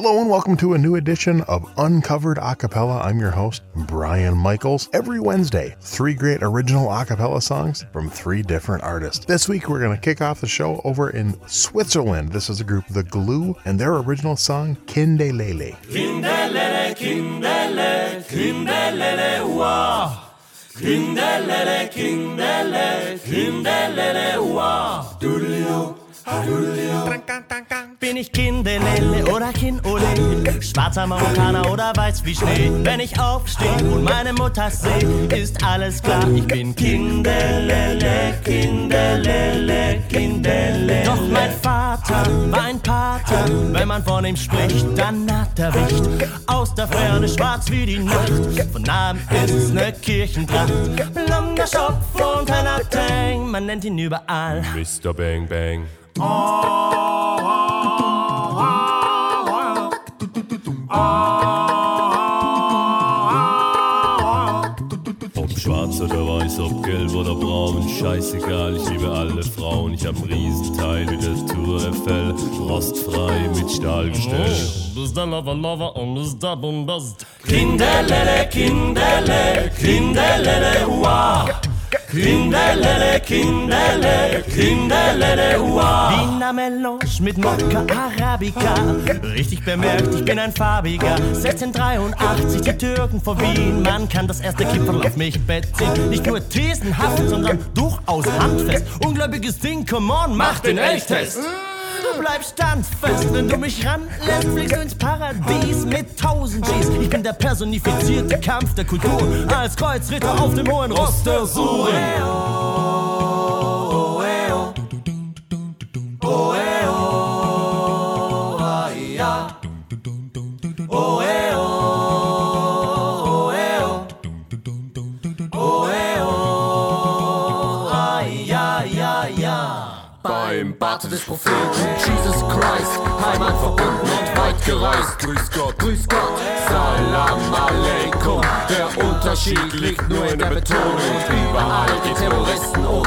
Hello and welcome to a new edition of Uncovered A Cappella. I'm your host, Brian Michaels. Every Wednesday, three great original acapella songs from three different artists. This week, we're going to kick off the show over in Switzerland. This is a group, The Glue, and their original song, Kindelele. Kindelele, kindelele, kindelele, wow. Kindelele, kindelele, kindelele, wow. Doodle-doo, doodle-doo. Bin ich Kindelele oder Kinole, schwarzer Marokkaner oder weiß wie Schnee. Wenn ich aufstehe und meine Mutter sehe, ist alles klar. Ich bin Kindelele, Kindelele, Kindelele. Doch mein Vater war ein Pater. Wenn man von ihm spricht, dann hat er Wicht. Aus der Ferne schwarz wie die Nacht. Von Namen ist's ne Kirchenpracht. Blonder Schopf und ein Abtang, man nennt ihn überall. Mr. Bang Bang. Ob scheißegal, ich liebe alle Frauen. Ich hab Riesenteile der Tour Eiffel, rostfrei mit Stahlgestell. Kinderlele, Kinderlele, Kinderlele, wow. Kindelele, kindelele, kindelele, wow. Wiener Melange mit Mokka Arabica. Richtig bemerkt, ich bin ein farbiger. 1683, die Türken vor Wien. Man kann das erste Kipferl auf mich beziehen. Nicht nur thesenhaft, sondern durchaus handfest. Ungläubiges Ding, come on, mach den Elchtest. Du bleibst standfest, wenn du mich ranlässt, fliegst du ins Paradies mit tausend Gs. Ich bin der personifizierte Kampf der Kultur, als Kreuzritter auf dem hohen Ross der Suren. Des Propheten Jesus Christ, Heimat verbunden und weit gereist. Grüß Gott, grüß Gott, Salam Aleikum. Der Unterschied liegt nur in der Betonung. Überall die Terroristen um.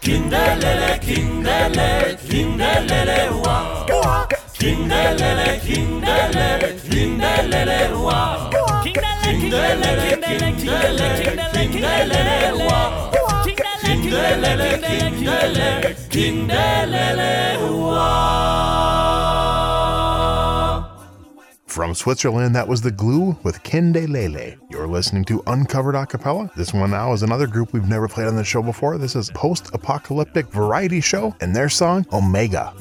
Kindelele, kindelele, kindelele, wow. Kindelele, kindelele, kindelele, wow. Kindele, kindele, kindele, kindele, kindelele. wow. Kindelele, kindelele, kindelele, wow. From Switzerland, that was The Glue with Kindelele. You're listening to Uncovered A Cappella. This one now is another group we've never played on the show before. This is Post Apocalyptic Variety Show and their song Omega.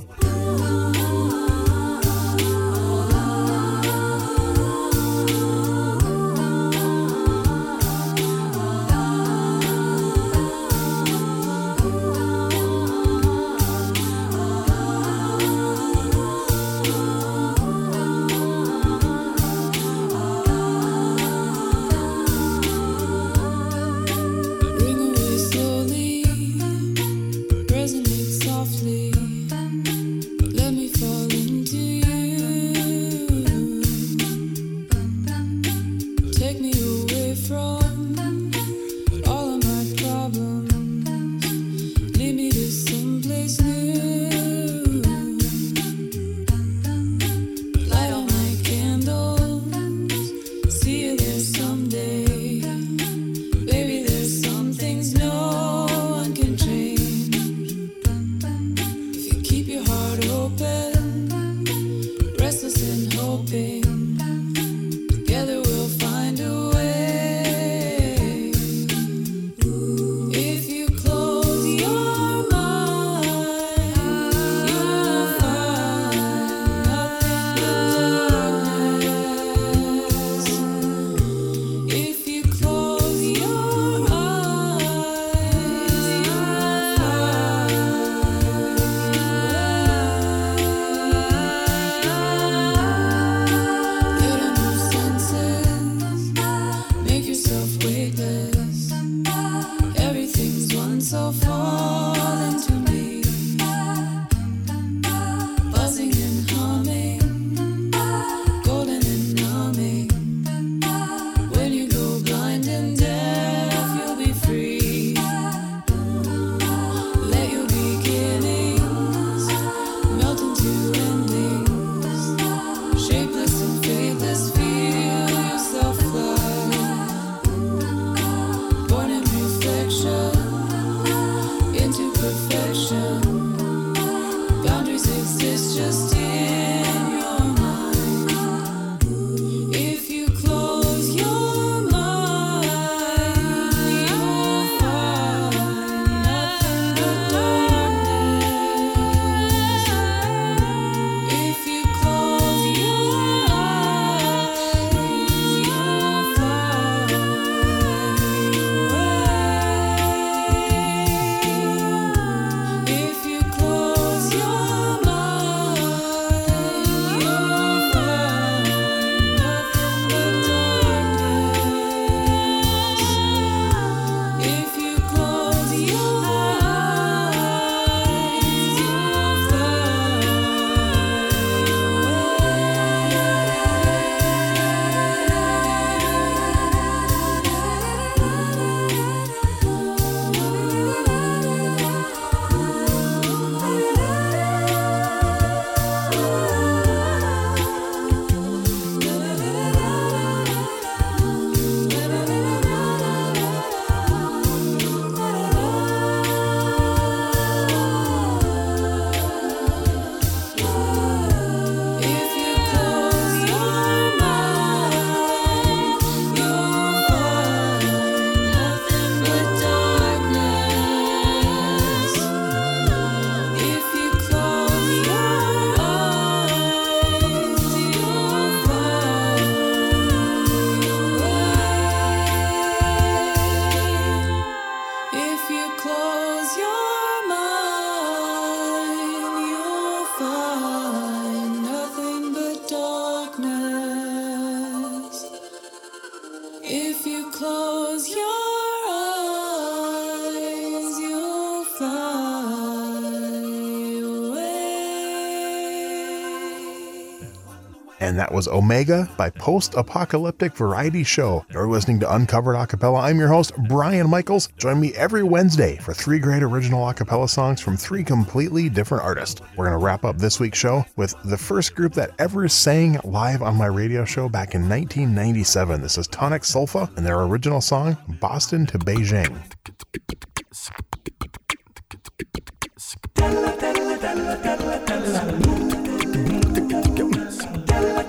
And that was Omega by Post Apocalyptic Variety Show. You're listening to Uncovered A Cappella. I'm your host, Brian Michaels. Join me every Wednesday for three great original acapella songs from three completely different artists. We're going to wrap up this week's show with the first group that ever sang live on my radio show back in 1997. This is Tonic Sol Fa and their original song, Boston to Beijing.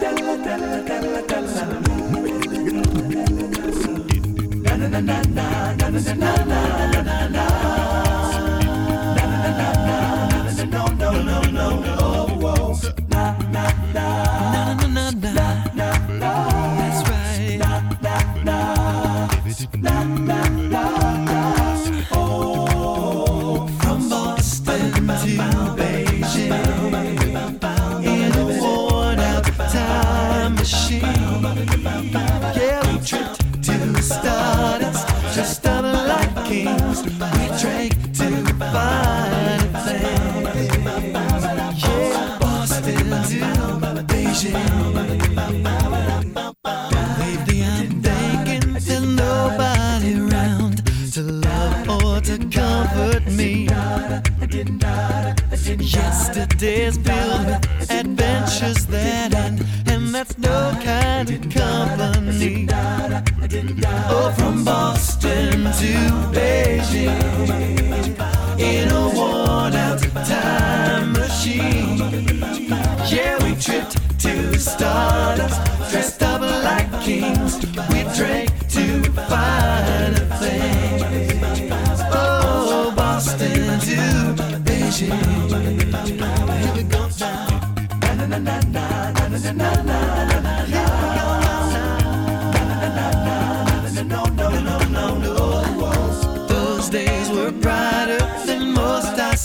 Boston to Filled with adventures that end, and that's no kind of company. Oh, from Boston to Beijing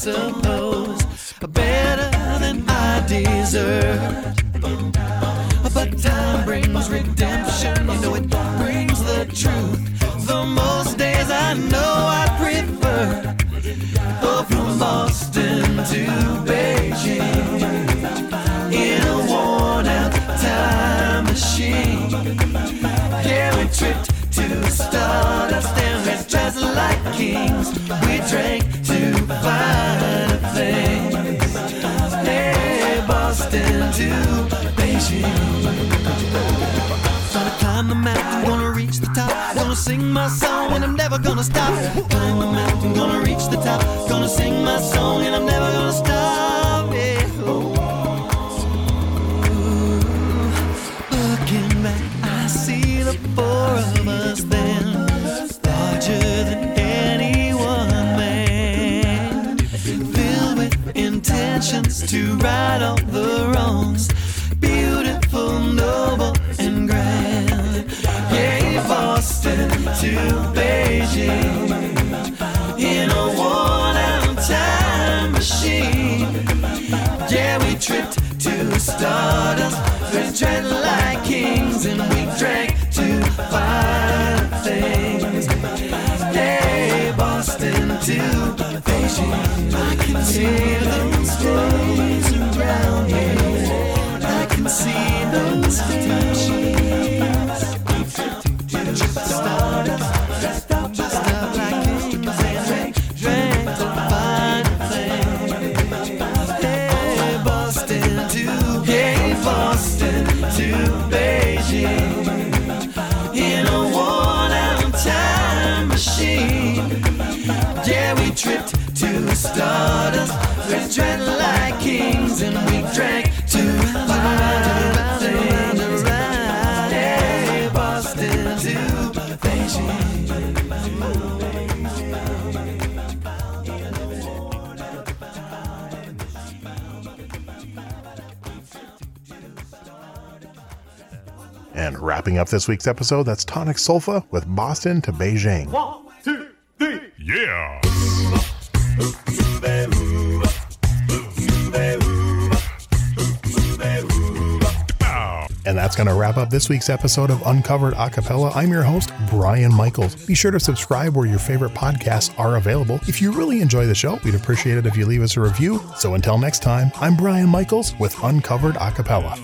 suppose, better than I deserve. But time brings redemption, you know it brings the truth. The most days I know I prefer. Oh, from Boston to Beijing in a worn-out time machine. Yeah, we tripped to Stardust and we dressed like kings. We drank my song and I'm never gonna stop. Climb the mountain, gonna reach the top. Gonna sing my song Tripped to Stardust, we tread like kings, and we drank to fine things. Hey, Boston to Beijing, I can see those days around me. I can see those days. Wrapping up this week's episode, that's Tonic Sol Fa with Boston to Beijing. One, two, three. Yeah! And that's going to wrap up this week's episode of Uncovered A Cappella. I'm your host, Brian Michaels. Be sure to subscribe where your favorite podcasts are available. If you really enjoy the show, we'd appreciate it if you leave us a review. So until next time, I'm Brian Michaels with Uncovered A Cappella.